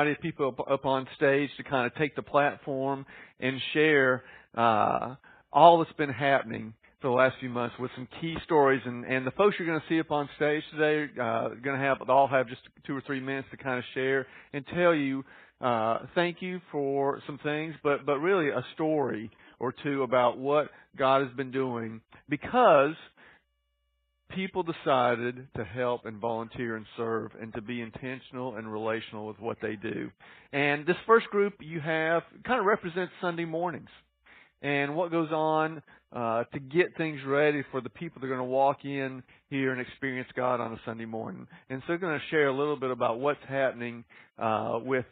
of people up, up on stage to kind of take the platform and share uh, all that's been happening for the last few months with some key stories. And, and the folks you're going to see up on stage today uh, going to have all have just two or three minutes to kind of share and tell you uh, thank you for some things, but but really a story or two about what God has been doing because people decided to help and volunteer and serve and to be intentional and relational with what they do. And this first group you have kind of represents Sunday mornings and what goes on uh, to get things ready for the people that are going to walk in here and experience God on a Sunday morning. And so, they're going to share a little bit about what's happening uh, with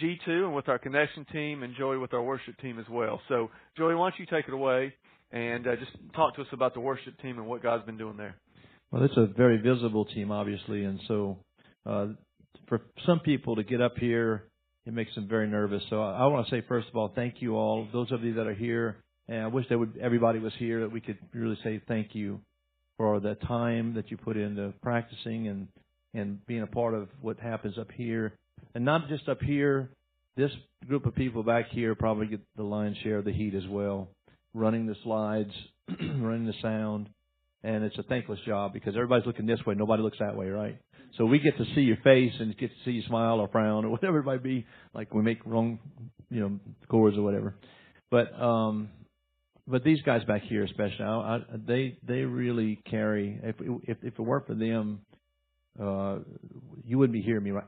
G2 and with our connection team, and Joey with our worship team as well. So, Joey, why don't you take it away and uh, just talk to us about the worship team and what God's been doing there? Well, it's a very visible team, obviously, and so uh, for some people to get up here, it makes them very nervous. So I, I want to say, first of all, thank you all, those of you that are here, and I wish that would everybody was here that we could really say thank you for the time that you put into practicing and and being a part of what happens up here, and not just up here. This group of people back here probably get the lion's share of the heat as well, running the slides, running the sound and it's a thankless job because everybody's looking this way, nobody looks that way, right? So we get to see your face and get to see you smile or frown or whatever it might be, like we make wrong, you know, chords or whatever. But um, but these guys back here, especially, I, I, they they really carry. If if if it weren't for them, uh, you wouldn't be hearing me right.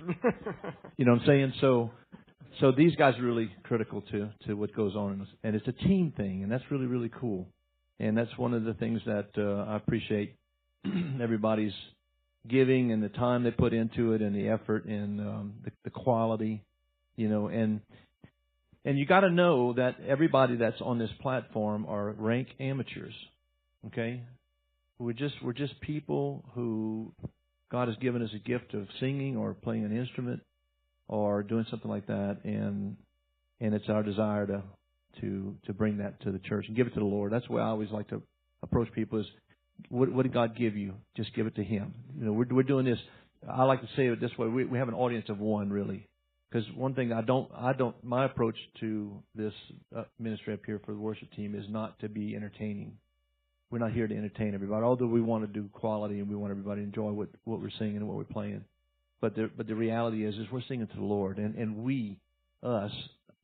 you know what I'm saying? So so these guys are really critical to to what goes on, and it's a team thing, and that's really really cool and that's one of the things that uh, I appreciate everybody's giving and the time they put into it and the effort and um, the, the quality, you know, and and you got to know that everybody that's on this platform are rank amateurs. Okay, we're just we're just people who God has given us a gift of singing or playing an instrument or doing something like that, and and it's our desire to to to bring that to the church and give it to the Lord. That's the way I always like to approach people is what, what did God give you? Just give it to Him. You know, we're we're doing this. I like to say it this way: we we have an audience of one, really. Because one thing I don't I don't my approach to this uh, ministry up here for the worship team is not to be entertaining. We're not here to entertain everybody, although we want to do quality and we want everybody to enjoy what what we're singing and what we're playing. But the but the reality is is we're singing to the Lord, and and we us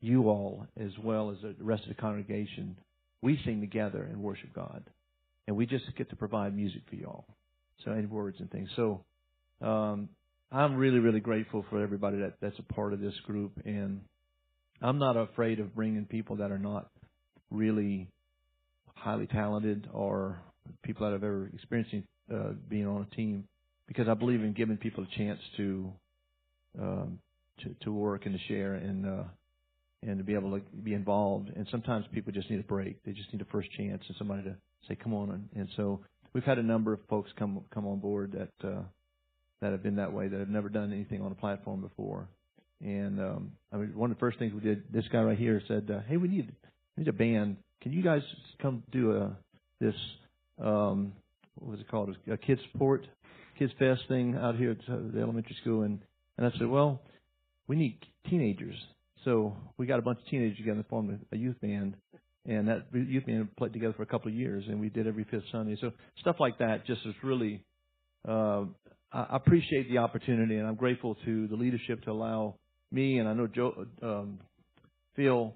you all, as well as the rest of the congregation, we sing together and worship God. And we just get to provide music for y'all. So, and words and things. So, um, I'm really, really grateful for everybody that, that's a part of this group. And I'm not afraid of bringing people that are not really highly talented or people that have ever experienced uh, being on a team because I believe in giving people a chance to um, to, to work and to share and uh, and to be able to be involved. And sometimes people just need a break. They just need a first chance and somebody to say, "Come on." And, so we've had a number of folks come come on board that uh, that have been that way that have never done anything on a platform before. And um, I mean, one of the first things we did, this guy right here said, uh, "Hey, we need we need a band. Can you guys come do a this um, what was it called? A kids sport, kids fest thing out here at the elementary school?" And and I said, "Well, we need teenagers so we got a bunch of teenagers together and formed a, youth band, and that youth band played together for a couple of years, and we did every fifth Sunday. So stuff like that just is really. Uh, I appreciate the opportunity, and I'm grateful to the leadership to allow me, and I know Joe, um, Phil,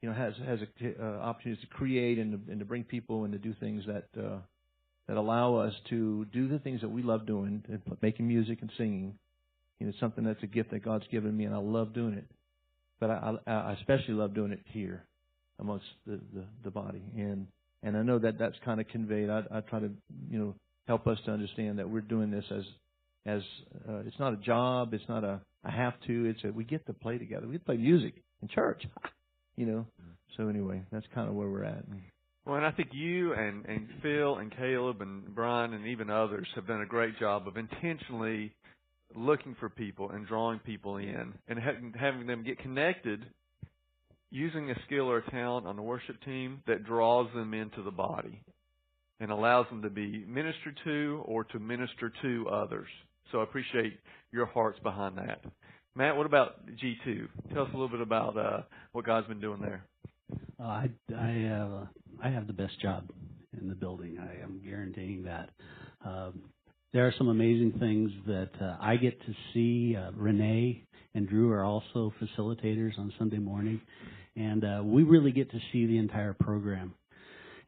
you know, has has a, uh, opportunities to create and to, and to bring people and to do things that uh, that allow us to do the things that we love doing, making music and singing. You know, something that's a gift that God's given me, and I love doing it but I, I especially love doing it here amongst the, the, the body. And and I know that that's kind of conveyed. I, I try to you know help us to understand that we're doing this as as uh, it's not a job, it's not a I have to. It's a we get to play together. We play music in church, you know. So anyway, that's kind of where we're at. Well, and I think you and and Phil and Caleb and Brian and even others have done a great job of intentionally looking for people and drawing people in and having them get connected using a skill or a talent on the worship team that draws them into the body and allows them to be ministered to or to minister to others. So I appreciate your hearts behind that. Matt, what about G2? Tell us a little bit about uh, what God's been doing there. Uh, I I have uh, I have the best job in the building. I am guaranteeing that. Um, there are some amazing things that uh, I get to see. Uh, Renee and Drew are also facilitators on Sunday morning, and uh, we really get to see the entire program.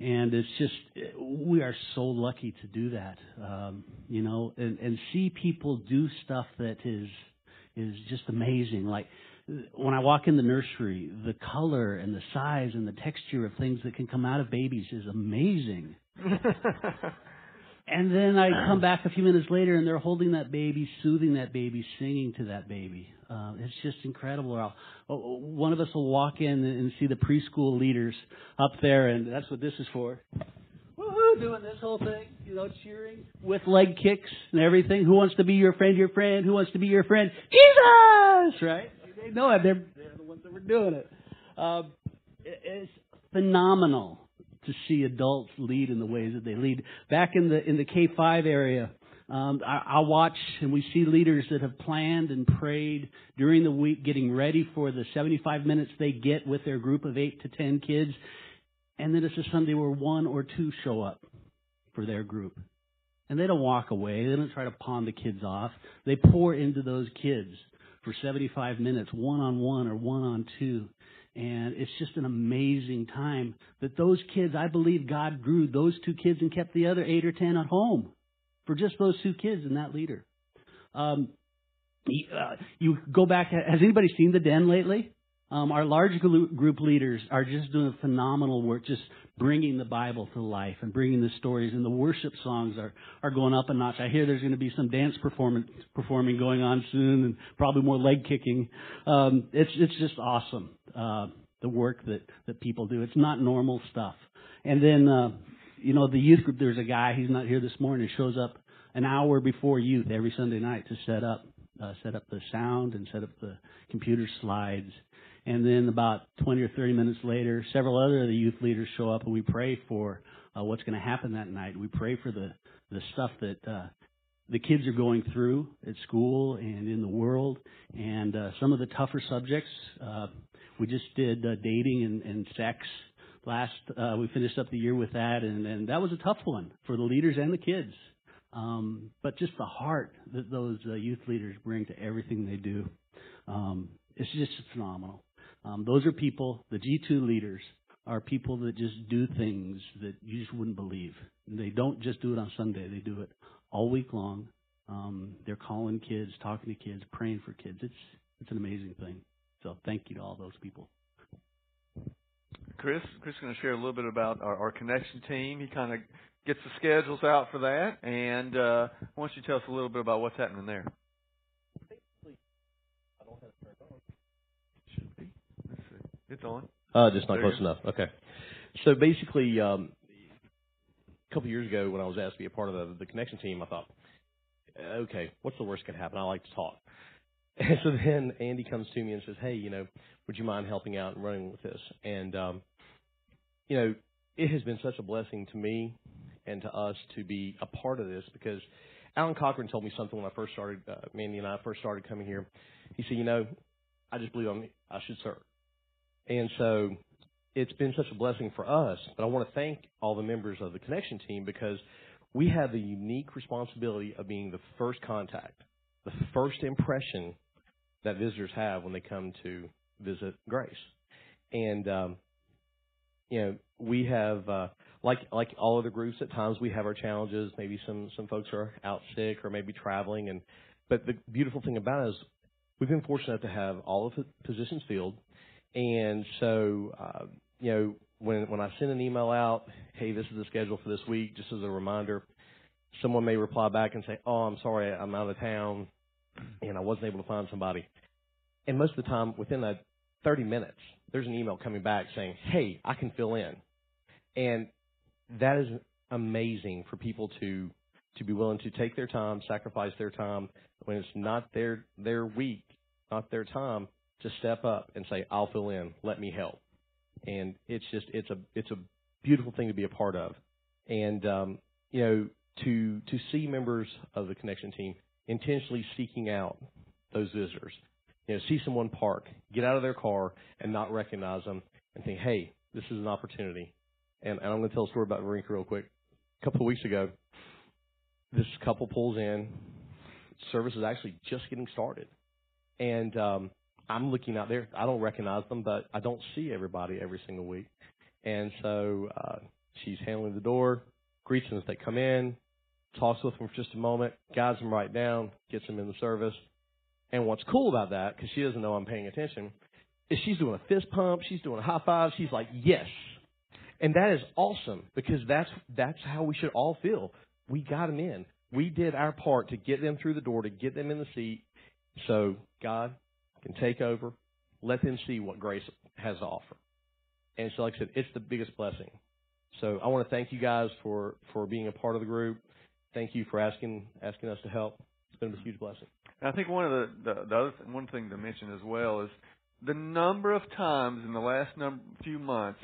And it's just we are so lucky to do that, um, you know, and, and see people do stuff that is is just amazing. Like when I walk in the nursery, the color and the size and the texture of things that can come out of babies is amazing. and then I come back a few minutes later and they're holding that baby, soothing that baby, singing to that baby. Uh, it's just incredible. I'll, oh, one of us will walk in and see the preschool leaders up there, and that's what this is for. Woohoo! Doing this whole thing, you know, cheering with leg kicks and everything. Who wants to be your friend? Your friend. Who wants to be your friend? Jesus! Right? They know it. They're, they're the ones that were doing it. Um, it it's phenomenal to see adults lead in the ways that they lead. Back in the in the K five area, um, I, I watch and we see leaders that have planned and prayed during the week, getting ready for the 75 minutes they get with their group of eight to ten kids, and then it's a Sunday where one or two show up for their group. And they don't walk away. They don't try to pawn the kids off. They pour into those kids for 75 minutes, one on one or one on two. And it's just an amazing time that those kids, I believe God grew those two kids and kept the other eight or ten at home for just those two kids and that leader. Um, uh, you go back, has anybody seen The Den lately? Um, our large group leaders are just doing phenomenal work, just bringing the Bible to life and bringing the stories. And the worship songs are are going up a notch. I hear there's going to be some dance performance performing going on soon, and probably more leg kicking. Um, it's it's just awesome uh, the work that that people do. It's not normal stuff. And then uh, you know the youth group. There's a guy. He's not here this morning. Shows up an hour before youth every Sunday night to set up uh, set up the sound and set up the computer slides and then about 20 or 30 minutes later, several other of the youth leaders show up and we pray for uh, what's going to happen that night. We pray for the, the stuff that uh, the kids are going through at school and in the world and uh, some of the tougher subjects. Uh, we just did uh, dating and, and sex last, uh, we finished up the year with that and, and that was a tough one for the leaders and the kids. Um, but just the heart that those uh, youth leaders bring to everything they do. Um, it's just phenomenal. Um, those are people, the G2 leaders are people that just do things that you just wouldn't believe. They don't just do it on Sunday, they do it all week long. Um, they're calling kids, talking to kids, praying for kids. It's it's an amazing thing. So thank you to all those people. Chris, Chris is going to share a little bit about our, our connection team. He kind of gets the schedules out for that, and uh, why don't you tell us a little bit about what's happening there? It's on. Uh, just not There close enough. Okay. So basically, um, a couple years ago, when I was asked to be a part of the, the connection team, I thought, okay, what's the worst that can happen? I like to talk. And so then Andy comes to me and says, hey, you know, would you mind helping out and running with this? And, um, you know, it has been such a blessing to me and to us to be a part of this because Alan Cochran told me something when I first started, uh, Mandy and I first started coming here. He said, you know, I just believe I'm, I should serve. And so it's been such a blessing for us. But I want to thank all the members of the connection team because we have the unique responsibility of being the first contact, the first impression that visitors have when they come to visit Grace. And um, you know, we have uh, like like all other groups at times we have our challenges. Maybe some some folks are out sick or maybe traveling and but the beautiful thing about it is we've been fortunate to have all of the positions filled and so, uh, you know, when when I send an email out, hey, this is the schedule for this week, just as a reminder, someone may reply back and say, oh, I'm sorry, I'm out of town, and I wasn't able to find somebody. And most of the time, within that 30 minutes, there's an email coming back saying, hey, I can fill in, and that is amazing for people to to be willing to take their time, sacrifice their time when it's not their their week, not their time to step up and say, I'll fill in, let me help. And it's just, it's a, it's a beautiful thing to be a part of. And, um, you know, to, to see members of the connection team intentionally seeking out those visitors. You know, see someone park, get out of their car, and not recognize them, and think, "Hey, this is an opportunity." And, and I'm going to tell a story about Varinka real quick. A couple of weeks ago, this couple pulls in. Service is actually just getting started, and um, I'm looking out there. I don't recognize them, but I don't see everybody every single week. And so uh, she's handling the door, greets them as they come in, talks with them for just a moment, guides them right down, gets them in the service. And what's cool about that, because she doesn't know I'm paying attention, is she's doing a fist pump, she's doing a high five, she's like, yes. And that is awesome because that's that's how we should all feel. We got them in. We did our part to get them through the door, to get them in the seat. So God can take over, let them see what grace has to offer. And so, like I said, it's the biggest blessing. So I want to thank you guys for for being a part of the group. Thank you for asking asking us to help. It's been a huge blessing. And I think one of the, the, the other th- one thing to mention as well is the number of times in the last number, few months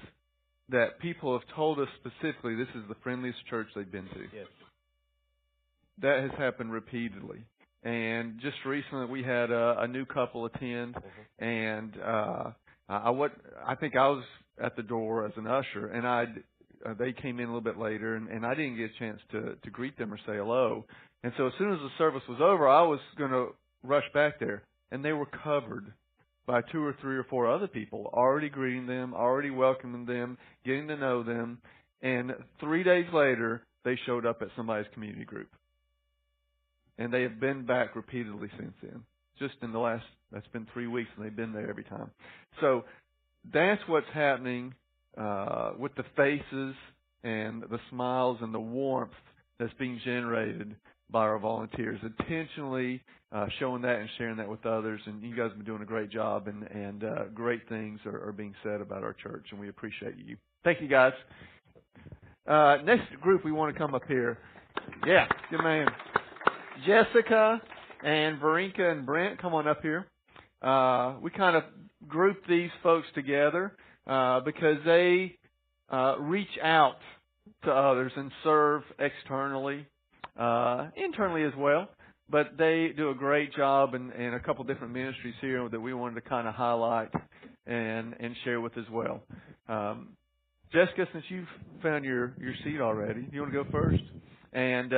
that people have told us specifically this is the friendliest church they've been to. Yes. That has happened repeatedly. And just recently we had a, a new couple attend and uh I what I think I was at the door as an usher and I uh, they came in a little bit later and, and I didn't get a chance to to greet them or say hello. And so as soon as the service was over, I was going to rush back there and they were covered by two or three or four other people already greeting them, already welcoming them, getting to know them. And three days later, they showed up at somebody's community group. And they have been back repeatedly since then. Just in the last, that's been three weeks and they've been there every time. So that's what's happening, uh, with the faces and the smiles and the warmth that's being generated by our volunteers, intentionally uh, showing that and sharing that with others. And you guys have been doing a great job, and and uh, great things are, are being said about our church, and we appreciate you. Thank you, guys. Uh, next group, we want to come up here. Yeah, good man. Jessica and Varinka and Brent, come on up here. Uh, we kind of group these folks together uh, because they uh, reach out to others and serve externally uh, internally as well. But they do a great job in, in a couple different ministries here that we wanted to kind of highlight and and share with as well. Um, Jessica, since you've found your your seat already, you want to go first? And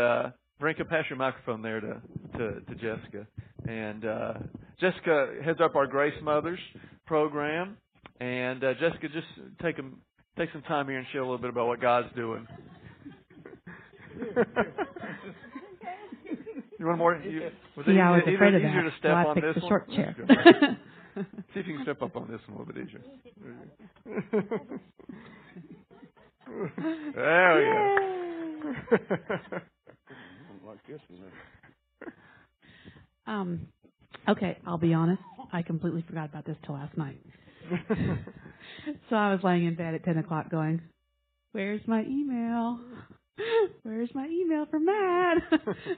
Brinka, pass your microphone there to to, to Jessica. And uh, Jessica heads up our Grace Mothers program. And uh, Jessica, just take a, take some time here and share a little bit about what God's doing. you want more? You, was it yeah, I was easier, afraid of easier that. to step so I on picked this the one? short chair. See if you can step up on this one a little bit easier. There we go. um, okay, I'll be honest. I completely forgot about this till last night. so I was laying in bed at 10 o'clock going, Where's my email? Where's my email from Matt?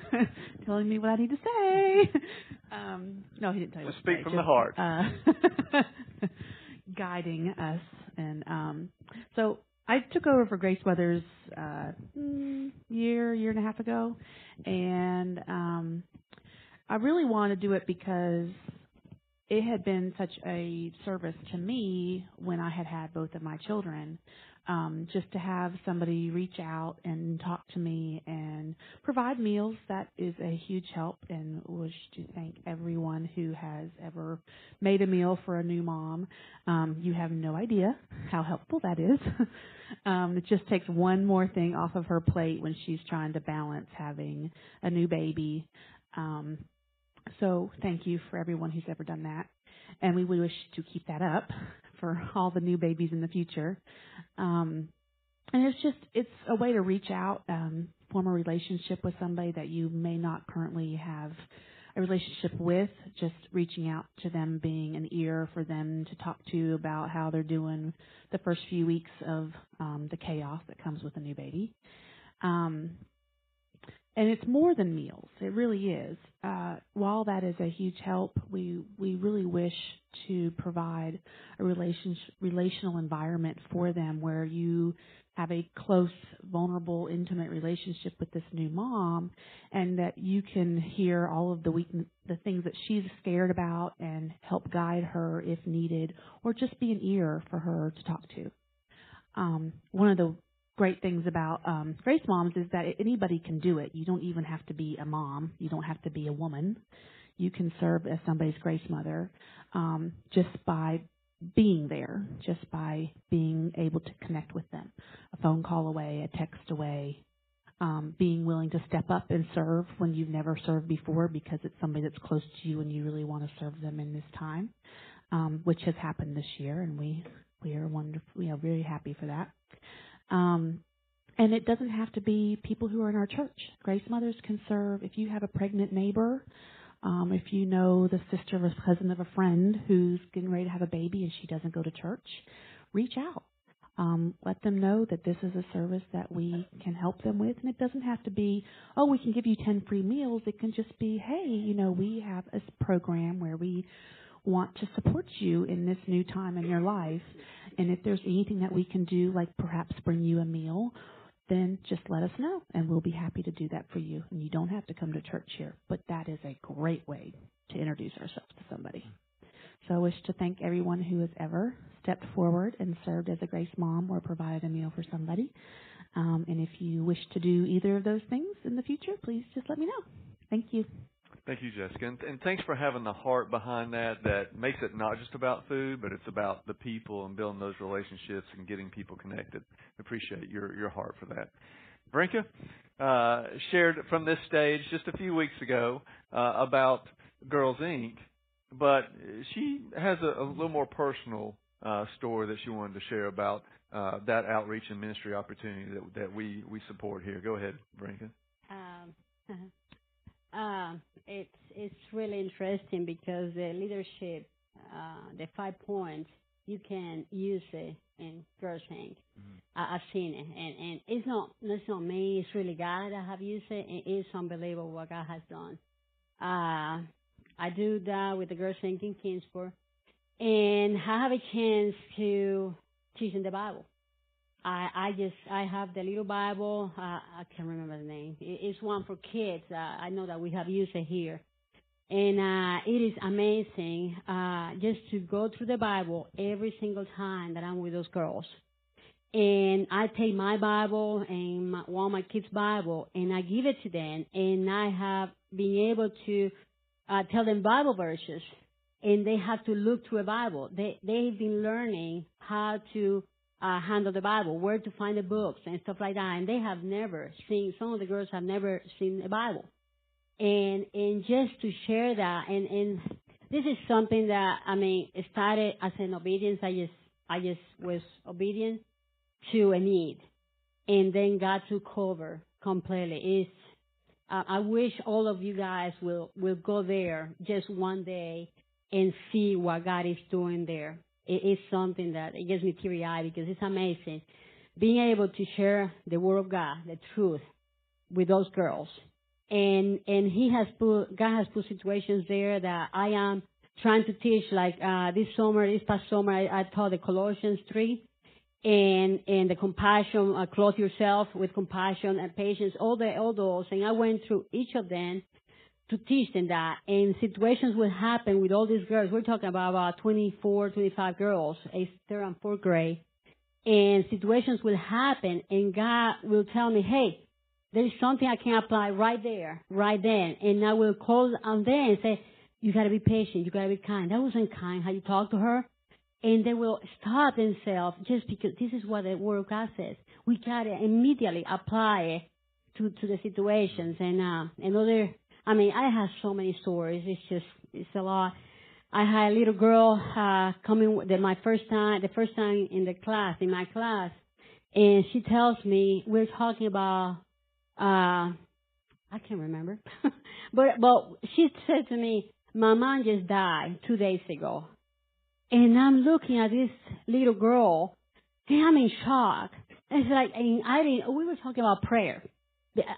Telling me what I need to say. Um, no, he didn't tell you Just to speak from the heart. Uh, guiding us. And um, so I took over for Grace Weathers uh, year, year and a half ago. And um, I really wanted to do it because it had been such a service to me when I had had both of my children. Um, just to have somebody reach out and talk to me and provide meals, that is a huge help. And wish to thank everyone who has ever made a meal for a new mom. Um, you have no idea how helpful that is. um, it just takes one more thing off of her plate when she's trying to balance having a new baby. Um, so thank you for everyone who's ever done that. And we wish to keep that up for all the new babies in the future. Um, and it's just, it's a way to reach out, um, form a relationship with somebody that you may not currently have a relationship with, just reaching out to them, being an ear for them to talk to about how they're doing the first few weeks of um, the chaos that comes with a new baby. Um, and it's more than meals. It really is. Uh, while that is a huge help, we we really wish to provide a relationship, relational environment for them where you have a close, vulnerable, intimate relationship with this new mom, and that you can hear all of the weak, the things that she's scared about, and help guide her if needed, or just be an ear for her to talk to. Um, one of the great things about um, Grace Moms is that anybody can do it. You don't even have to be a mom. You don't have to be a woman. You can serve as somebody's grace mother um, just by being there, just by being able to connect with them. A phone call away, a text away, um, being willing to step up and serve when you've never served before because it's somebody that's close to you and you really want to serve them in this time, um, which has happened this year, and we we are wonderful. We are very happy for that. Um, and it doesn't have to be people who are in our church. Grace Mothers can serve if you have a pregnant neighbor, um, if you know the sister a cousin of a friend who's getting ready to have a baby and she doesn't go to church, reach out. Um, let them know that this is a service that we can help them with. And it doesn't have to be, oh, we can give you 10 free meals. It can just be, hey, you know, we have a program where we want to support you in this new time in your life. And if there's anything that we can do, like perhaps bring you a meal, then just let us know and we'll be happy to do that for you. And you don't have to come to church here, but that is a great way to introduce ourselves to somebody. So I wish to thank everyone who has ever stepped forward and served as a Grace Mom or provided a meal for somebody. Um, and if you wish to do either of those things in the future, please just let me know. Thank you. Thank you, Jessica. And, and thanks for having the heart behind that that makes it not just about food, but it's about the people and building those relationships and getting people connected. Appreciate your, your heart for that. Brinka uh, shared from this stage just a few weeks ago uh, about Girls Inc., but she has a, a little more personal uh, story that she wanted to share about uh, that outreach and ministry opportunity that, that we, we support here. Go ahead, Brinka. Um, Uh, it's it's really interesting because the leadership, uh, the five points, you can use it in Girls Inc. Mm-hmm. I, I've seen it, and and it's not it's not me. It's really God that have used it, and it's unbelievable what God has done. Uh, I do that with the Girls in Kingsport, and I have a chance to teach in the Bible. I I just I have the little Bible. Uh, I can't remember the name. It, it's one for kids. Uh, I know that we have used it here, and uh, it is amazing uh, just to go through the Bible every single time that I'm with those girls. And I take my Bible and my, one of my kids' Bible, and I give it to them, and I have been able to uh, tell them Bible verses, and they have to look through a Bible. They they've been learning how to uh, handle the Bible, where to find the books and stuff like that. And they have never seen, some of the girls have never seen the Bible. And, and just to share that, and, and this is something that, I mean, started as an obedience. I just, I just was obedient to a need. And then God took over completely. It's, uh, I wish all of you guys will, will go there just one day and see what God is doing there it is something that it gives me teary eyed because it's amazing being able to share the word of God, the truth, with those girls. And and He has put God has put situations there that I am trying to teach. Like uh, this summer, this past summer, I, I taught the Colossians three, and and the compassion, uh, clothe yourself with compassion and patience, all the all those. And I went through each of them to teach them that. And situations will happen with all these girls. We're talking about about 24, 25 girls, eighth, third, and fourth grade. And situations will happen, and God will tell me, hey, there's something I can apply right there, right then. And I will call on them and say, you gotta be patient, you gotta be kind. That wasn't kind how you talk to her. And they will stop themselves just because this is what the Word of God says. We gotta immediately apply it to, to the situations. And, uh, another I mean, I have so many stories. It's just, it's a lot. I had a little girl uh, coming the, my first time, the first time in the class, in my class, and she tells me we're talking about. Uh, I can't remember, but but she said to me, "My mom just died two days ago," and I'm looking at this little girl, and I'm in shock. It's like, and I didn't. We were talking about prayer,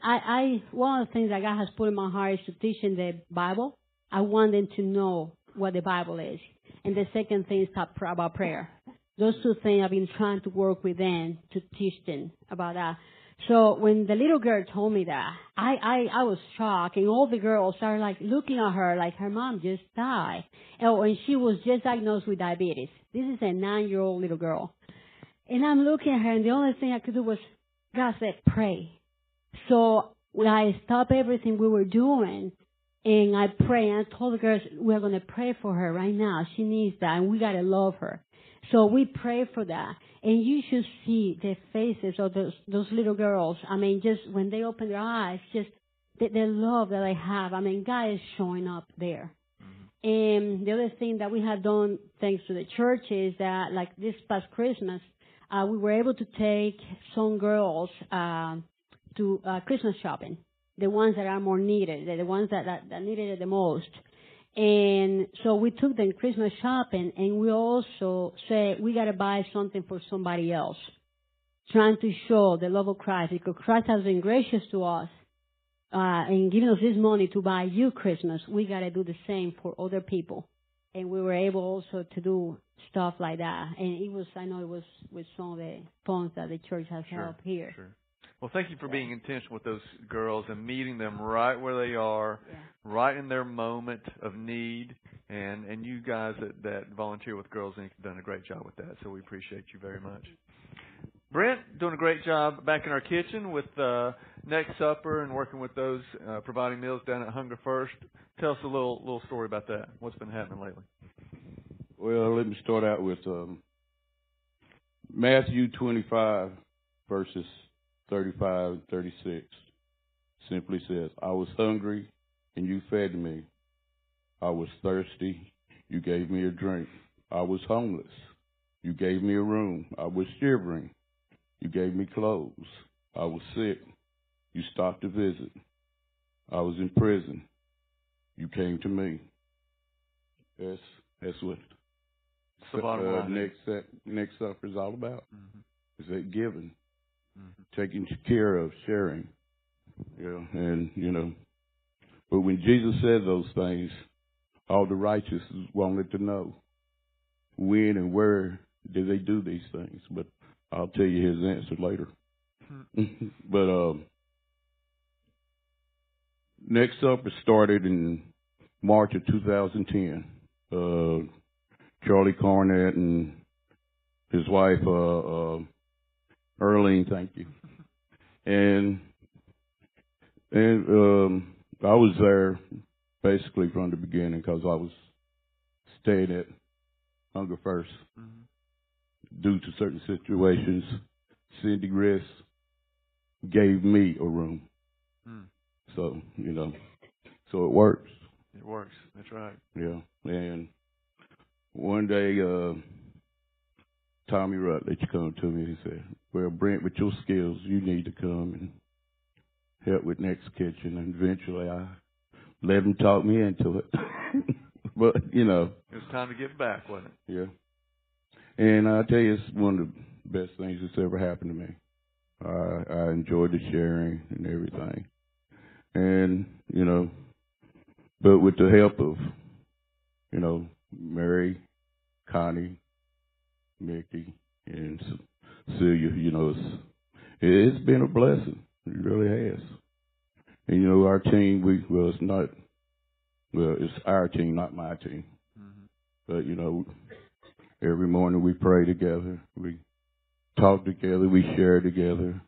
I, I one of the things that God has put in my heart is to teach them the Bible. I want them to know what the Bible is, and the second thing is talk about prayer. Those two things I've been trying to work with them to teach them about that. So when the little girl told me that, I, I, I was shocked and all the girls are like looking at her like her mom just died. And she was just diagnosed with diabetes. This is a nine year old little girl. And I'm looking at her and the only thing I could do was, God said, pray. So I stopped everything we were doing and I pray and I told the girls, we're going to pray for her right now. She needs that and we got to love her. So we pray for that. And you should see the faces of those, those little girls. I mean, just when they open their eyes, just the, the love that they have. I mean, God is showing up there. And the other thing that we have done, thanks to the church, is that like this past Christmas, uh, we were able to take some girls uh, to uh, Christmas shopping, the ones that are more needed, the, the ones that, that, that needed it the most. And so we took them Christmas shopping, and we also said we got to buy something for somebody else, trying to show the love of Christ because Christ has been gracious to us uh, and giving us this money to buy you Christmas. We got to do the same for other people, and we were able also to do stuff like that. And it was, I know it was with some of the funds that the church has Sure, helped here. Sure. Well, thank you for being intentional with those girls and meeting them right where they are, Yeah. right in their moment of need. And and you guys that that volunteer with Girls Inc. have done a great job with that. So we appreciate you very much. Brent doing a great job back in our kitchen with uh, Next Supper and working with those uh, providing meals down at Hunger First. Tell us a little little story about that. What's been happening lately? Well, let me start out with um, Matthew 25 verses 35 and 36. Simply says, I was hungry and you fed me. I was thirsty. You gave me a drink. I was homeless. You gave me a room. I was shivering. You gave me clothes. I was sick. You stopped to visit. I was in prison. You came to me. That's that's what It's the bottom uh, line. next next supper is all about. Mhm. Is that giving. Taking care of, sharing. Yeah, and you know, but when Jesus said those things, all the righteous wanted to know when and where did they do these things. But I'll tell you his answer later. but um, next supper started in March of 2010. Uh, Charlie Cornett and his wife, uh, uh, Earlene, thank you. And, and, um, I was there basically from the beginning because I was staying at Hunger First Mhm. due to certain situations. Cindy Riss gave me a room. Mm. So, you know, so it works. It works. That's right. Yeah. And one day, uh, Tommy Rutledge come to me and said, well, Brent, with your skills, you need to come and help with Next Kitchen. And eventually I let him talk me into it. but, you know, It was time to give back, wasn't it? yeah. And I tell you, it's one of the best things that's ever happened to me. I, I enjoyed the sharing and everything. And, you know, but with the help of, you know, Mary, Connie, Mickey, and Celia, you you know, it's, it's been a blessing. It really has. And, you know, our team, we, well, it's not, well, it's our team, not my team. Mhm. But, you know, every morning we pray together. We talk together. We share together.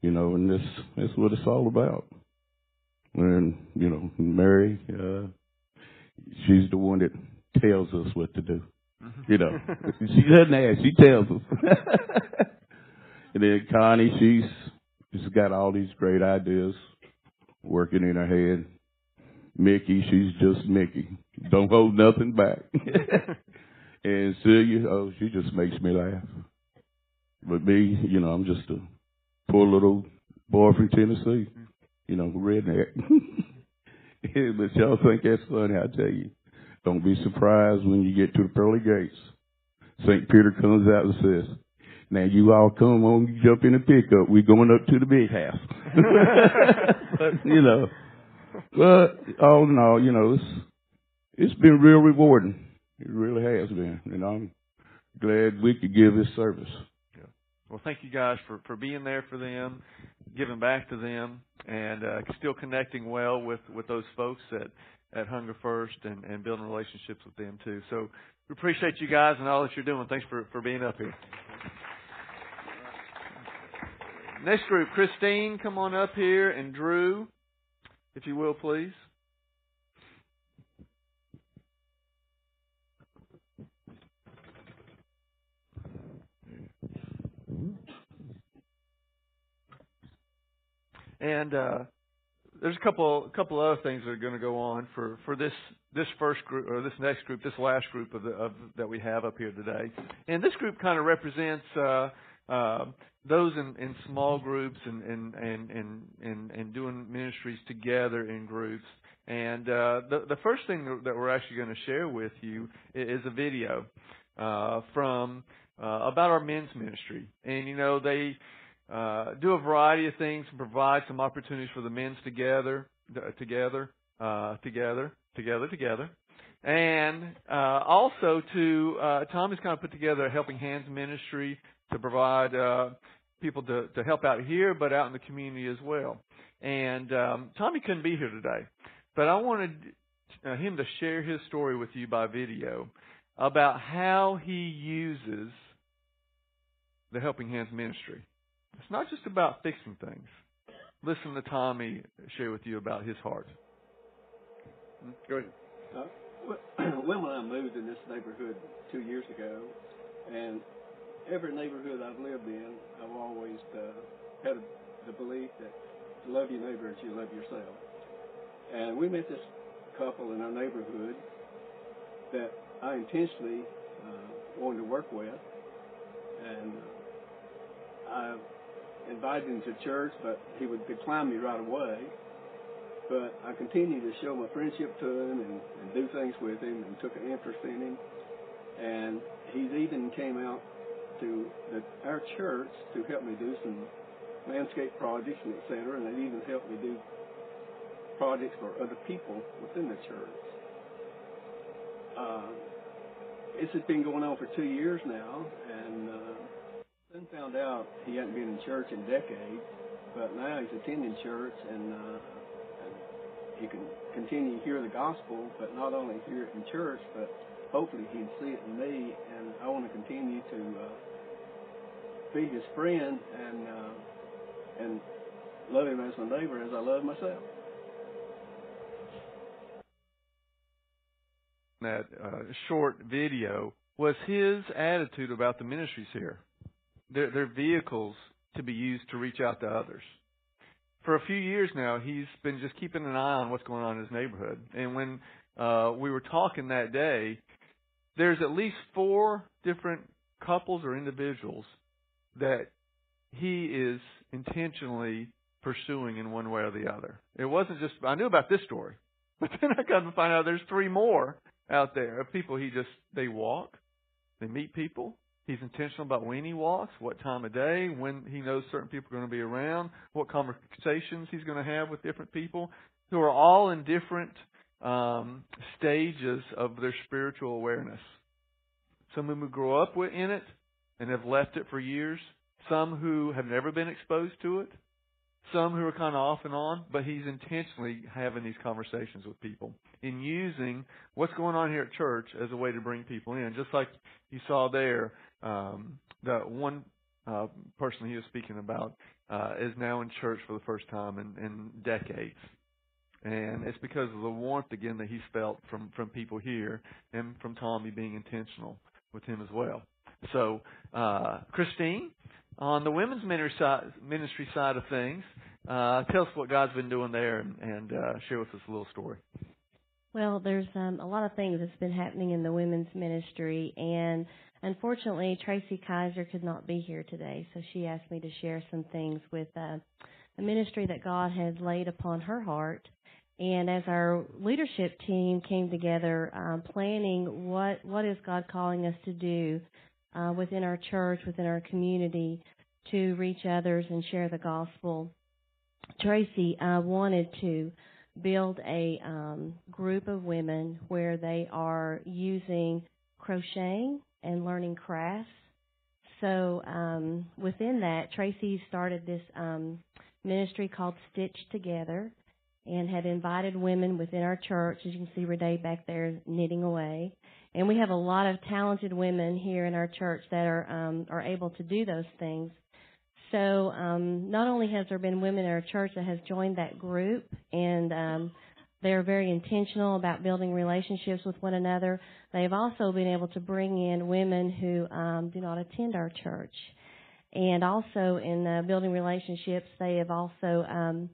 You know, and this that's what it's all about. And you know, Mary, uh, she's the one that tells us what to do. Mhm. You know, she doesn't ask; she tells us. and then Connie, she's she's got all these great ideas working in her head. Mickey, she's just Mickey. Don't hold nothing back. and Celia, oh, she just makes me laugh. But me, you know, I'm just a poor little boy from Tennessee. You know, redneck. but y'all think that's funny, I tell you. Don't be surprised when you get to the pearly gates. St. Peter comes out and says, Now you all come on, you jump in the pickup. We're going up to the big house. but, you know, but all in all, you know, it's it's been real rewarding. It really has been, and I'm glad we could give this service. Well, thank you guys for for being there for them, giving back to them, and uh, still connecting well with with those folks at at Hunger First and and building relationships with them too. So we appreciate you guys and all that you're doing. Thanks for for being up here. Next group, Christine, come on up here, and Drew, if you will, please. And uh, there's a couple couple other things that are going to go on for for this this first group or this next group, this last group of, the, of that we have up here today. And this group kind of represents uh, uh, those in, in small groups and and, and and and and doing ministries together in groups. And uh, the the first thing that we're actually going to share with you is a video uh, from uh, about our men's ministry. And you know they uh, do a variety of things and provide some opportunities for the men's together, together, uh, together, together, together. And uh, also to uh, Tommy's kind of put together a Helping Hands ministry to provide uh, people to, to help out here, but out in the community as well. And um, Tommy couldn't be here today, but I wanted uh, him to share his story with you by video about how he uses the Helping Hands ministry. It's not just about fixing things. Listen to Tommy share with you about his heart. Go ahead. Uh, well, when I moved in this neighborhood two years ago, and every neighborhood I've lived in, I've always uh, had the belief that to love your neighbor as you love yourself. And we met this couple in our neighborhood that I intentionally uh, wanted to work with, and uh, I invited him to church, but he would decline me right away. But I continued to show my friendship to him and, and do things with him and took an interest in him. And he's even came out to the, our church to help me do some landscape projects and et cetera, and they even helped me do projects for other people within the church. Uh, this has been going on for two years now, then found out he hadn't been in church in decades, but now he's attending church and, uh, he can continue to hear the gospel, but not only hear it in church, but hopefully he'd see it in me. And I want to continue to uh, be his friend and uh, and love him as my neighbor as I love myself. That uh, short video was his attitude about the ministries here. They're, they're vehicles to be used to reach out to others. For a few years now, he's been just keeping an eye on what's going on in his neighborhood. And when uh, we were talking that day, there's at least four different couples or individuals that he is intentionally pursuing in one way or the other. It wasn't just I knew about this story, but then I got to find out there's three more out there of people he just they walk, they meet people, He's intentional about when he walks, what time of day, when he knows certain people are going to be around, what conversations he's going to have with different people who are all in different um, stages of their spiritual awareness. Some who grow up in it and have left it for years. Some who have never been exposed to it some who are kind of off and on, but he's intentionally having these conversations with people and using what's going on here at church as a way to bring people in. Just like you saw there, um, the one uh, person he was speaking about uh, is now in church for the first time in, in decades. And it's because of the warmth again that he's felt from from people here and from Tommy being intentional with him as well. So, uh, Christine, on the women's ministry side, of things, uh, tell us what God's been doing there and, and uh, share with us a little story. Well, there's um, a lot of things that's been happening in the women's ministry, and unfortunately, Tracy Kaiser could not be here today, so she asked me to share some things with uh, the ministry that God has laid upon her heart. And as our leadership team came together, um, planning what what is God calling us to do, uh, within our church, within our community, to reach others and share the gospel. Tracy uh, wanted to build a um, group of women where they are using crocheting and learning crafts. So um, within that, Tracy started this um, ministry called Stitch Together and had invited women within our church. As you can see, Renee back there knitting away. And we have a lot of talented women here in our church that are um, are able to do those things. So um, not only has there been women in our church that has joined that group, and um, they're very intentional about building relationships with one another. They've also been able to bring in women who um, do not attend our church, and also in uh, building relationships, they have also um,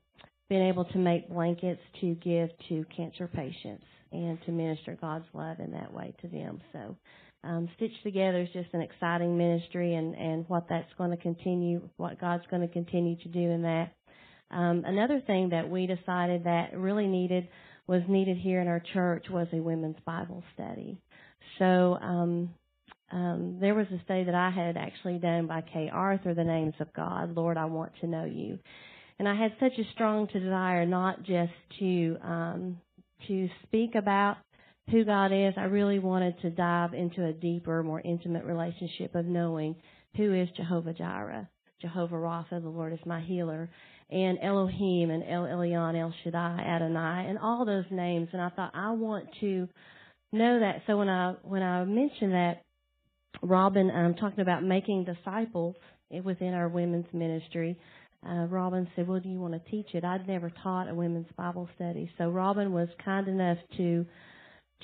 been able to make blankets to give to cancer patients and to minister God's love in that way to them. So, um, Stitched Together is just an exciting ministry, and and what that's going to continue, what God's going to continue to do in that. Um, another thing that we decided that really needed was needed here in our church was a women's Bible study. So um, um, there was a study that I had actually done by Kay Arthur, The Names of God. Lord, I want to know you. And I had such a strong desire not just to um, to speak about who God is. I really wanted to dive into a deeper, more intimate relationship of knowing who is Jehovah Jireh, Jehovah Rapha, the Lord is my healer, and Elohim and El Elyon, El Shaddai, Adonai, and all those names. And I thought I want to know that. So when I when I mentioned that, Robin I'm um, talking about making disciples within our women's ministry uh, Robin said, "Well, do you want to teach it?" I'd never taught a women's Bible study, so Robin was kind enough to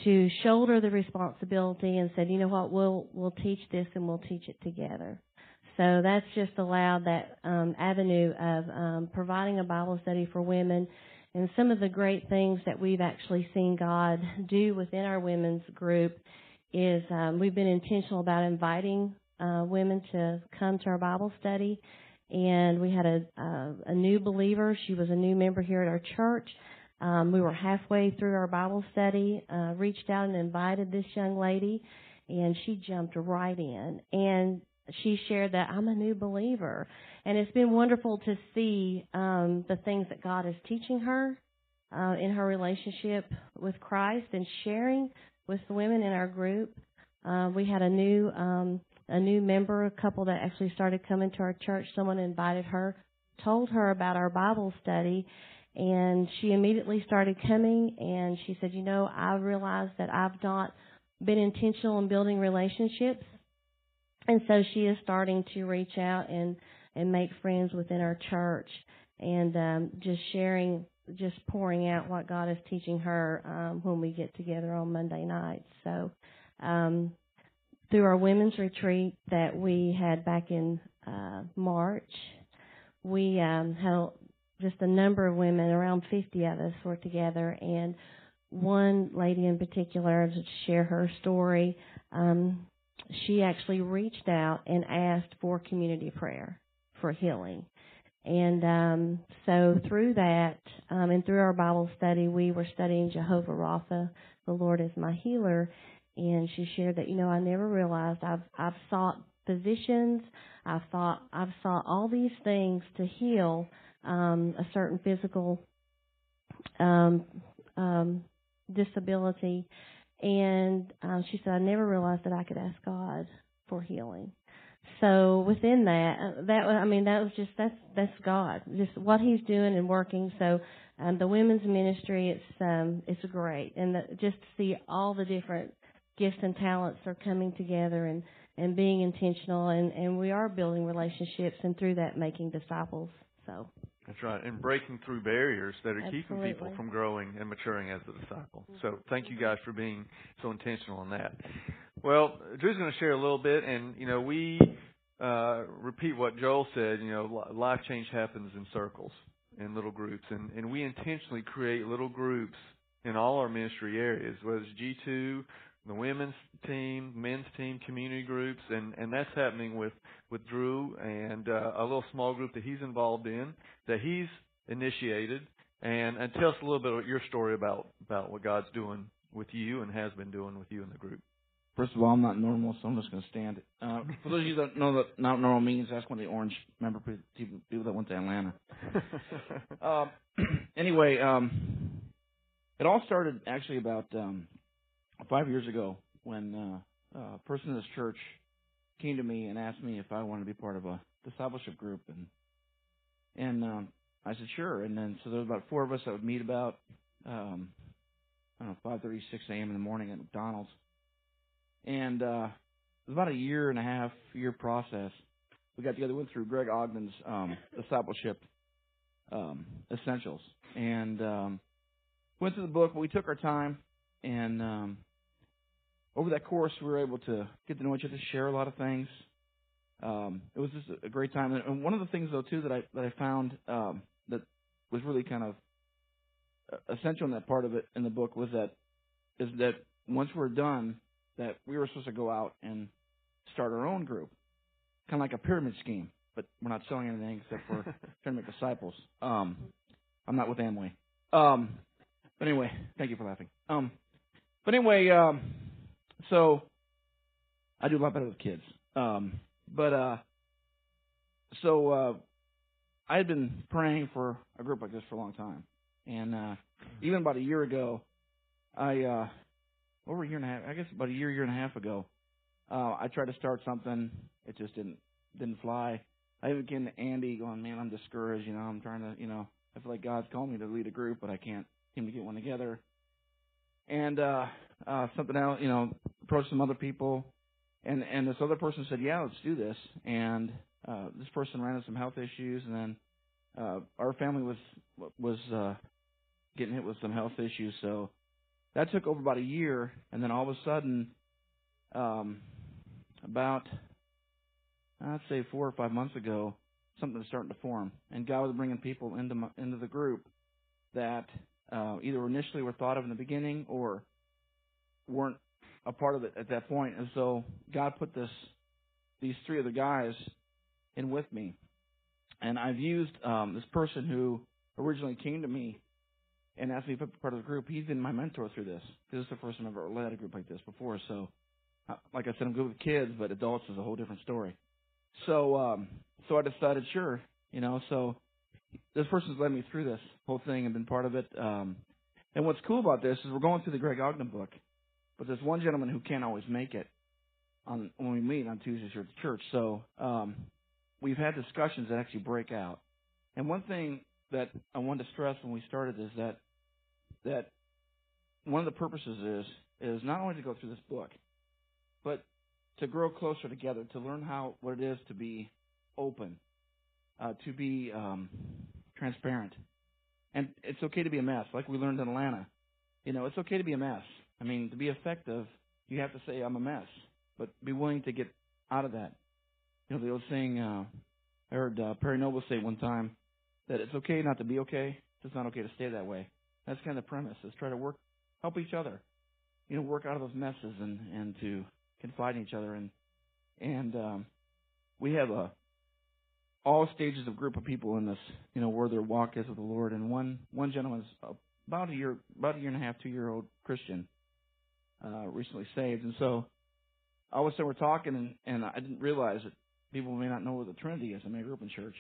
to shoulder the responsibility and said, "You know what? We'll we'll teach this and we'll teach it together." So that's just allowed that um, avenue of um, providing a Bible study for women. And some of the great things that we've actually seen God do within our women's group is um, we've been intentional about inviting uh, women to come to our Bible study and we had a, a, a new believer. She was a new member here at our church. Um, we were halfway through our Bible study, uh, reached out and invited this young lady, and she jumped right in. And she shared that I'm a new believer. And it's been wonderful to see um, the things that God is teaching her uh, in her relationship with Christ and sharing with the women in our group. Uh, we had a new um, a new member, a couple that actually started coming to our church. Someone invited her, told her about our Bible study, and she immediately started coming. And she said, "You know, I realized that I've not been intentional in building relationships, and so she is starting to reach out and and make friends within our church, and um, just sharing." Just pouring out what God is teaching her um, when we get together on Monday nights. So, um, through our women's retreat that we had back in uh, March, we um, had just a number of women, around 50 of us were together, and one lady in particular, to share her story, um, she actually reached out and asked for community prayer for healing. And um, so through that, um, and through our Bible study, we were studying Jehovah Rapha, the Lord is my healer, and she shared that you know I never realized I've I've sought physicians, I've thought I've sought all these things to heal um, a certain physical um, um, disability, and uh, she said I never realized that I could ask God for healing. So within that, uh, that I mean that was just that's that's God, just what He's doing and working. So um, the women's ministry, it's um, it's great, and the, just to see all the different gifts and talents are coming together and and being intentional and and we are building relationships and through that making disciples so that's right. And breaking through barriers that are Absolutely. keeping people from growing and maturing as a disciple. So thank you guys for being so intentional on that. Well drew's going to share a little bit and you know we uh repeat what joel said you know life change happens in circles in little groups and and we intentionally create little groups in all our ministry areas whether it's g2 the women's team, men's team, community groups, and and that's happening with with Drew and uh, a little small group that he's involved in that he's initiated. And and tell us a little bit of your story about about what God's doing with you and has been doing with you in the group. First of all, I'm not normal, so I'm just going to stand. Uh, for those of you that know that not normal means, that's one of the orange member people that went to Atlanta. uh, anyway, um, it all started actually about um, five years ago when uh, a person in this church came to me and asked me if I wanted to be part of a discipleship group, and and um, I said sure. And then so there was about four of us that would meet about um, I don't know five thirty six a.m. in the morning at McDonald's and uh, it was about a year and a half year process. We got together, went through Greg Ogden's um, discipleship um, essentials, and um, went through the book. But we took our time, and um, over that course, we were able to get to know each other, share a lot of things. Um, it was just a great time. And one of the things, though, too, that I that I found um, that was really kind of uh, essential in that part of it in the book was that is that once we're done, that we were supposed to go out and start our own group, kind of like a pyramid scheme. But we're not selling anything except for trying to make disciples. Um, I'm not with Amway. Um, but anyway, thank you for laughing. Um, but anyway, um, so I do a lot better with kids. Um, but uh, so uh, I had been praying for a group like this for a long time, and uh, even about a year ago, I uh, over a year and a half, I guess about a year, year and a half ago, uh, I tried to start something. It just didn't didn't fly. I even came to Andy going, man, I'm discouraged. You know, I'm trying to, you know, I feel like God's called me to lead a group, but I can't seem to get one together. And uh, uh, something else, you know, approached some other people, and and this other person said, yeah, let's do this. And uh, this person ran into some health issues, and then uh, our family was was uh, getting hit with some health issues, so that took over about a year, and then all of a sudden, um, about I'd say four or five months ago, something was starting to form, and God was bringing people into my, into the group that uh, either initially were thought of in the beginning or weren't a part of it at that point. And so God put this these three other guys in with me, and I've used um, this person who originally came to me and asked me to be part of the group. He's been my mentor through this. This is the first time I've ever led a group like this before. So, uh, like I said, I'm good with kids, but adults is a whole different story. So, um, so I decided, sure, you know. So, this person's led me through this whole thing and been part of it. Um, and what's cool about this is we're going through the Greg Ogden book, but there's one gentleman who can't always make it on when we meet on Tuesdays here at the church. So, um, we've had discussions that actually break out. And one thing that I wanted to stress when we started is that that one of the purposes is is not only to go through this book, but to grow closer together, to learn how what it is to be open, uh, to be um, transparent, and it's okay to be a mess, like we learned in Atlanta. You know, it's okay to be a mess. I mean, to be effective, you have to say I'm a mess, but be willing to get out of that. You know, the old saying uh, I heard uh, Perry Noble say one time that it's okay not to be okay, it's not okay to stay that way. That's kind of the premise: is try to work, help each other, you know, work out of those messes and and to confide in each other. And and um, we have a all stages of group of people in this, you know, where their walk is with the Lord. And one one gentleman's about a year, about a year and a half, two year old Christian, uh, recently saved. And so all of a sudden we're talking, and and I didn't realize that people may not know what the Trinity is. I mean, I grew up in church,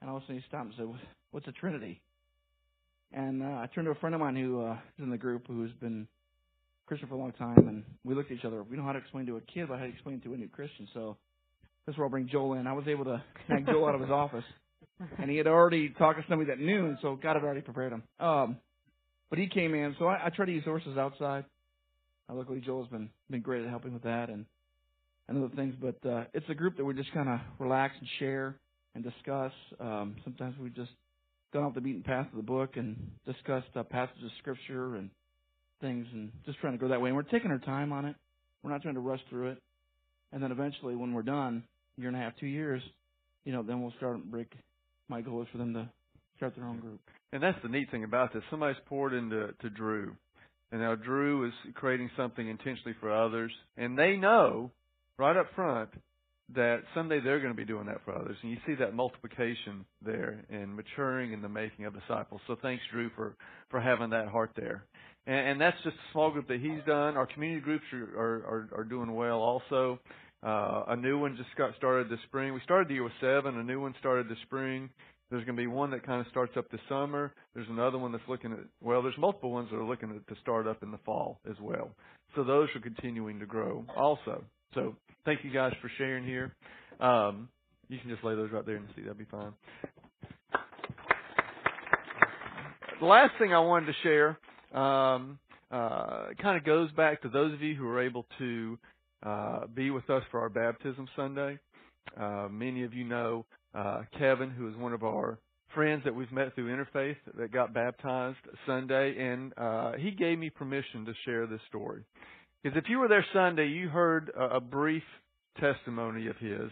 and all of a sudden he stopped and said, "What's a Trinity?" And uh, I turned to a friend of mine who uh, is in the group who's been Christian for a long time, and we looked at each other. We know how to explain to a kid, but how to explain to a new Christian. So that's where I'll bring Joel in. I was able to snag Joel out of his office, and he had already talked to somebody that knew, and so God had already prepared him. Um, but he came in, so I, I try to use sources outside. Uh, luckily, Joel's been been great at helping with that and and other things. But uh, it's a group that we just kind of relax and share and discuss. Um, sometimes we just gone off the beaten path of the book and discussed uh, passages of scripture and things and just trying to go that way. And we're taking our time on it. We're not trying to rush through it. And then eventually, when we're done, year and a half, two years, you know, then we'll start and break. My goal is for them to start their own group. And that's the neat thing about this. Somebody's poured into to Drew, and now Drew is creating something intentionally for others, and they know right up front that someday they're going to be doing that for others. And you see that multiplication there and maturing in the making of disciples. So thanks, Drew, for, for having that heart there. and, and that's just a small group that he's done. Our community groups are are, are, are doing well also. Uh, a new one just got started this spring. We started the year with seven. A new one started this spring. There's going to be one that kind of starts up this summer. There's another one that's looking at, well, there's multiple ones that are looking to start up in the fall as well. So those are continuing to grow also. So thank you guys for sharing here. Um, you can just lay those right there the seat. That'd be fine. The last thing I wanted to share um, uh, kind of goes back to those of you who were able to uh, be with us for our baptism Sunday. Uh, many of you know uh, Kevin, who is one of our friends that we've met through Interfaith that got baptized Sunday, and uh, he gave me permission to share this story. Because if you were there Sunday, you heard a, a brief testimony of his,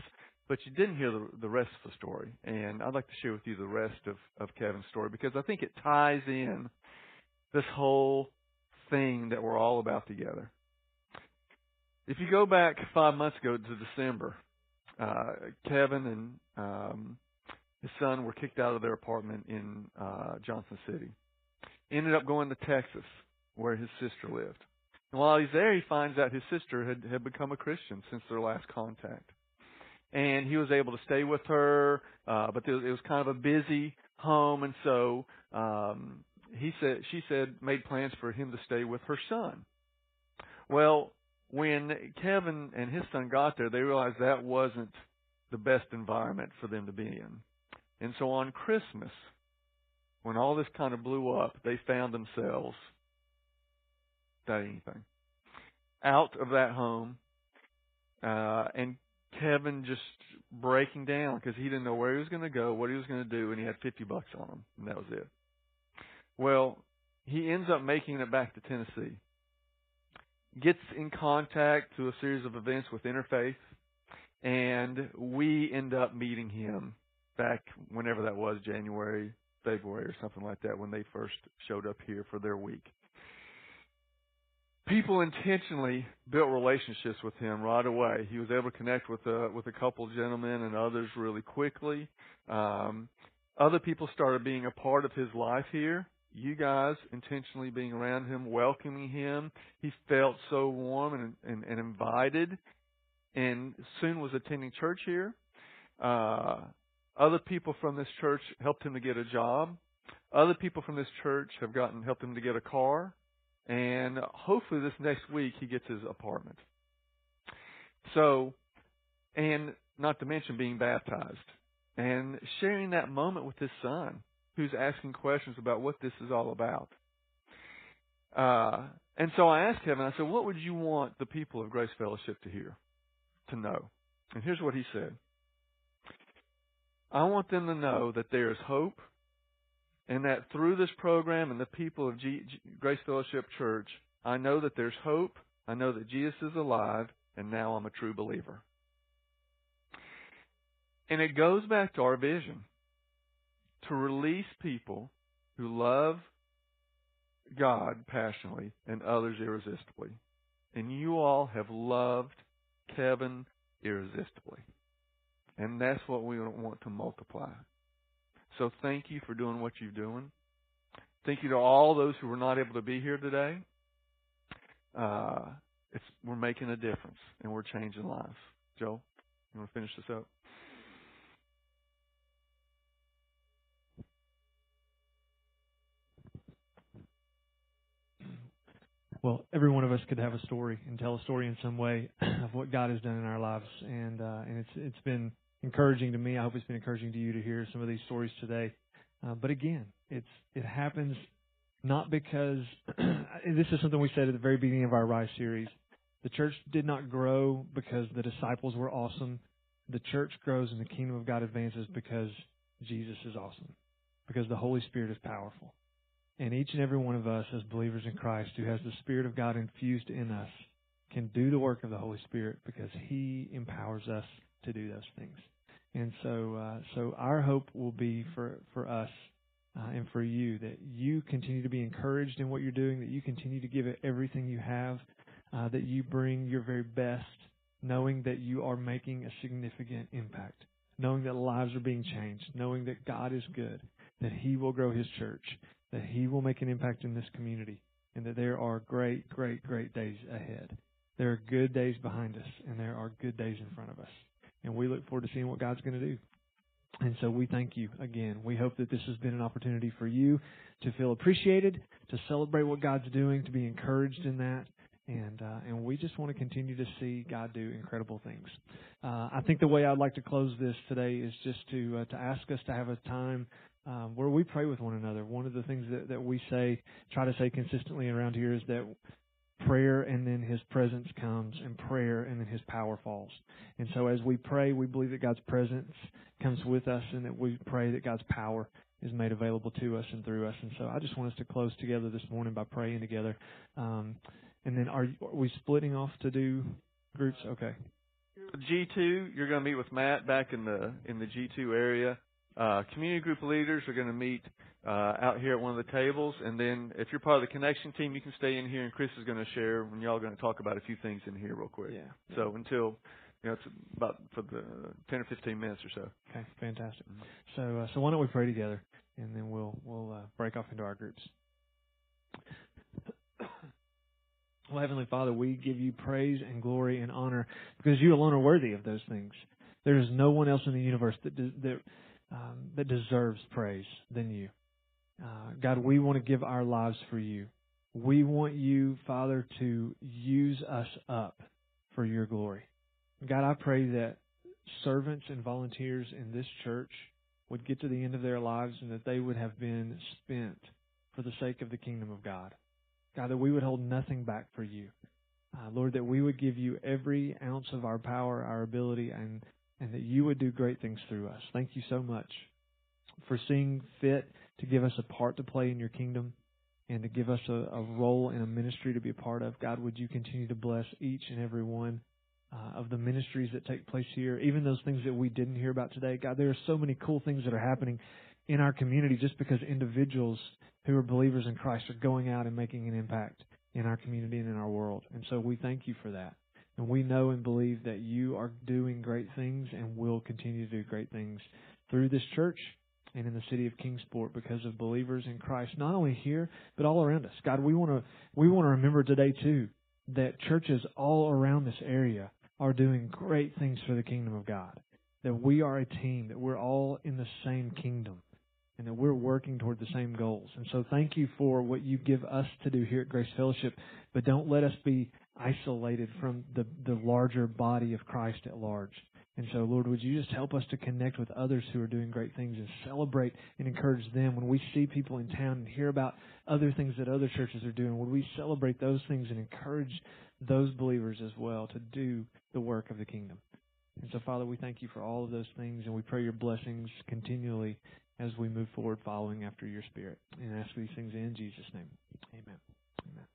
but you didn't hear the, the rest of the story. And I'd like to share with you the rest of, of Kevin's story because I think it ties in this whole thing that we're all about together. If you go back five months ago to December, uh, Kevin and um, his son were kicked out of their apartment in uh, Johnson City. Ended up going to Texas, where his sister lived. And while he's there, he finds out his sister had, had become a Christian since their last contact. And he was able to stay with her, uh, but it was, it was kind of a busy home, and so um, he said she said made plans for him to stay with her son. Well, when Kevin and his son got there, they realized that wasn't the best environment for them to be in. And so on Christmas, when all this kind of blew up, they found themselves without anything. Out of that home, uh, and Kevin just breaking down because he didn't know where he was going to go, what he was going to do, and he had 50 bucks on him, and that was it. Well, he ends up making it back to Tennessee gets in contact through a series of events with Interfaith, and we end up meeting him back whenever that was, January, February, or something like that, when they first showed up here for their week. People intentionally built relationships with him right away. He was able to connect with a with a couple gentlemen and others really quickly. Um, other people started being a part of his life here you guys intentionally being around him, welcoming him. He felt so warm and, and, and invited, and soon was attending church here. Uh, other people from this church helped him to get a job. Other people from this church have gotten helped him to get a car, and hopefully this next week he gets his apartment. So, and not to mention being baptized and sharing that moment with his son who's asking questions about what this is all about. Uh, and so I asked him, I said, What would you want the people of Grace Fellowship to hear, to know? And here's what he said I want them to know that there is hope, and that through this program and the people of G- G- Grace Fellowship Church, I know that there's hope. I know that Jesus is alive, and now I'm a true believer. And it goes back to our vision to release people who love God passionately and others irresistibly. And you all have loved Kevin irresistibly. And that's what we want to multiply. So thank you for doing what you're doing. Thank you to all those who were not able to be here today. Uh, we're making a difference and we're changing lives. Joe, you want to finish this up? Well, every one of us could have a story and tell a story in some way of what God has done in our lives, and uh, and it's it's been encouraging to me. I hope it's been encouraging to you to hear some of these stories today. Uh, but again, it's it happens not because this is something we said at the very beginning of our Rise series. The church did not grow because the disciples were awesome. The church grows and the kingdom of God advances because Jesus is awesome, because the Holy Spirit is powerful. And each and every one of us, as believers in Christ, who has the Spirit of God infused in us, can do the work of the Holy Spirit because He empowers us to do those things. And so, uh, so our hope will be for for us uh, and for you that you continue to be encouraged in what you're doing, that you continue to give it everything you have, uh, that you bring your very best, knowing that you are making a significant impact, knowing that lives are being changed, knowing that God is good, that He will grow His church, that He will make an impact in this community, and that there are great, great, great days ahead. There are good days behind us, and there are good days in front of us. And we look forward to seeing what God's going to do. And so we thank you again. We hope that this has been an opportunity for you to feel appreciated, to celebrate what God's doing, to be encouraged in that. And uh, and we just want to continue to see God do incredible things. Uh, I think the way I'd like to close this today is just to uh, to ask us to have a time um, where we pray with one another. One of the things that, that we say, try to say consistently around here, is that prayer and then his presence comes and prayer and then his power falls. And so as we pray, we believe that God's presence comes with us and that we pray that God's power is made available to us and through us. And so I just want us to close together this morning by praying together. Um, and then are, are we splitting off to do groups? Okay. G2, you're going to meet with Matt back in the in the G2 area. Uh, community group leaders are going to meet uh, out here at one of the tables, and then if you're part of the connection team, you can stay in here, and Chris is going to share, and y'all are going to talk about a few things in here real quick. Yeah. So until you know, it's about for the 10 or 15 minutes or so. Okay, fantastic. So, uh, so why don't we pray together, and then we'll we'll uh, break off into our groups. Well, Heavenly Father, we give you praise and glory and honor because you alone are worthy of those things. There is no one else in the universe that de- that um, that deserves praise than you. Uh, God, we want to give our lives for you. We want you, Father, to use us up for your glory. God, I pray that servants and volunteers in this church would get to the end of their lives and that they would have been spent for the sake of the kingdom of God. God, that we would hold nothing back for you. Uh, Lord, that we would give you every ounce of our power, our ability, and, and that you would do great things through us. Thank you so much for seeing fit to give us a part to play in your kingdom and to give us a, a role in a ministry to be a part of. God, would you continue to bless each and every one uh, of the ministries that take place here, even those things that we didn't hear about today. God, there are so many cool things that are happening in our community just because individuals who are believers in Christ are going out and making an impact in our community and in our world. And so we thank you for that. And we know and believe that you are doing great things and will continue to do great things through this church and in the city of Kingsport because of believers in Christ, not only here, but all around us. God, we want to, we want to remember today too that churches all around this area are doing great things for the kingdom of God. That we are a team, that we're all in the same kingdom and that we're working toward the same goals. And so thank you for what you give us to do here at Grace Fellowship, but don't let us be isolated from the, the larger body of Christ at large. And so, Lord, would you just help us to connect with others who are doing great things and celebrate and encourage them when we see people in town and hear about other things that other churches are doing? Would we celebrate those things and encourage those believers as well to do the work of the kingdom? And so, Father, we thank you for all of those things and we pray your blessings continually as we move forward following after your spirit. And I ask these things in Jesus' name. Amen. Amen.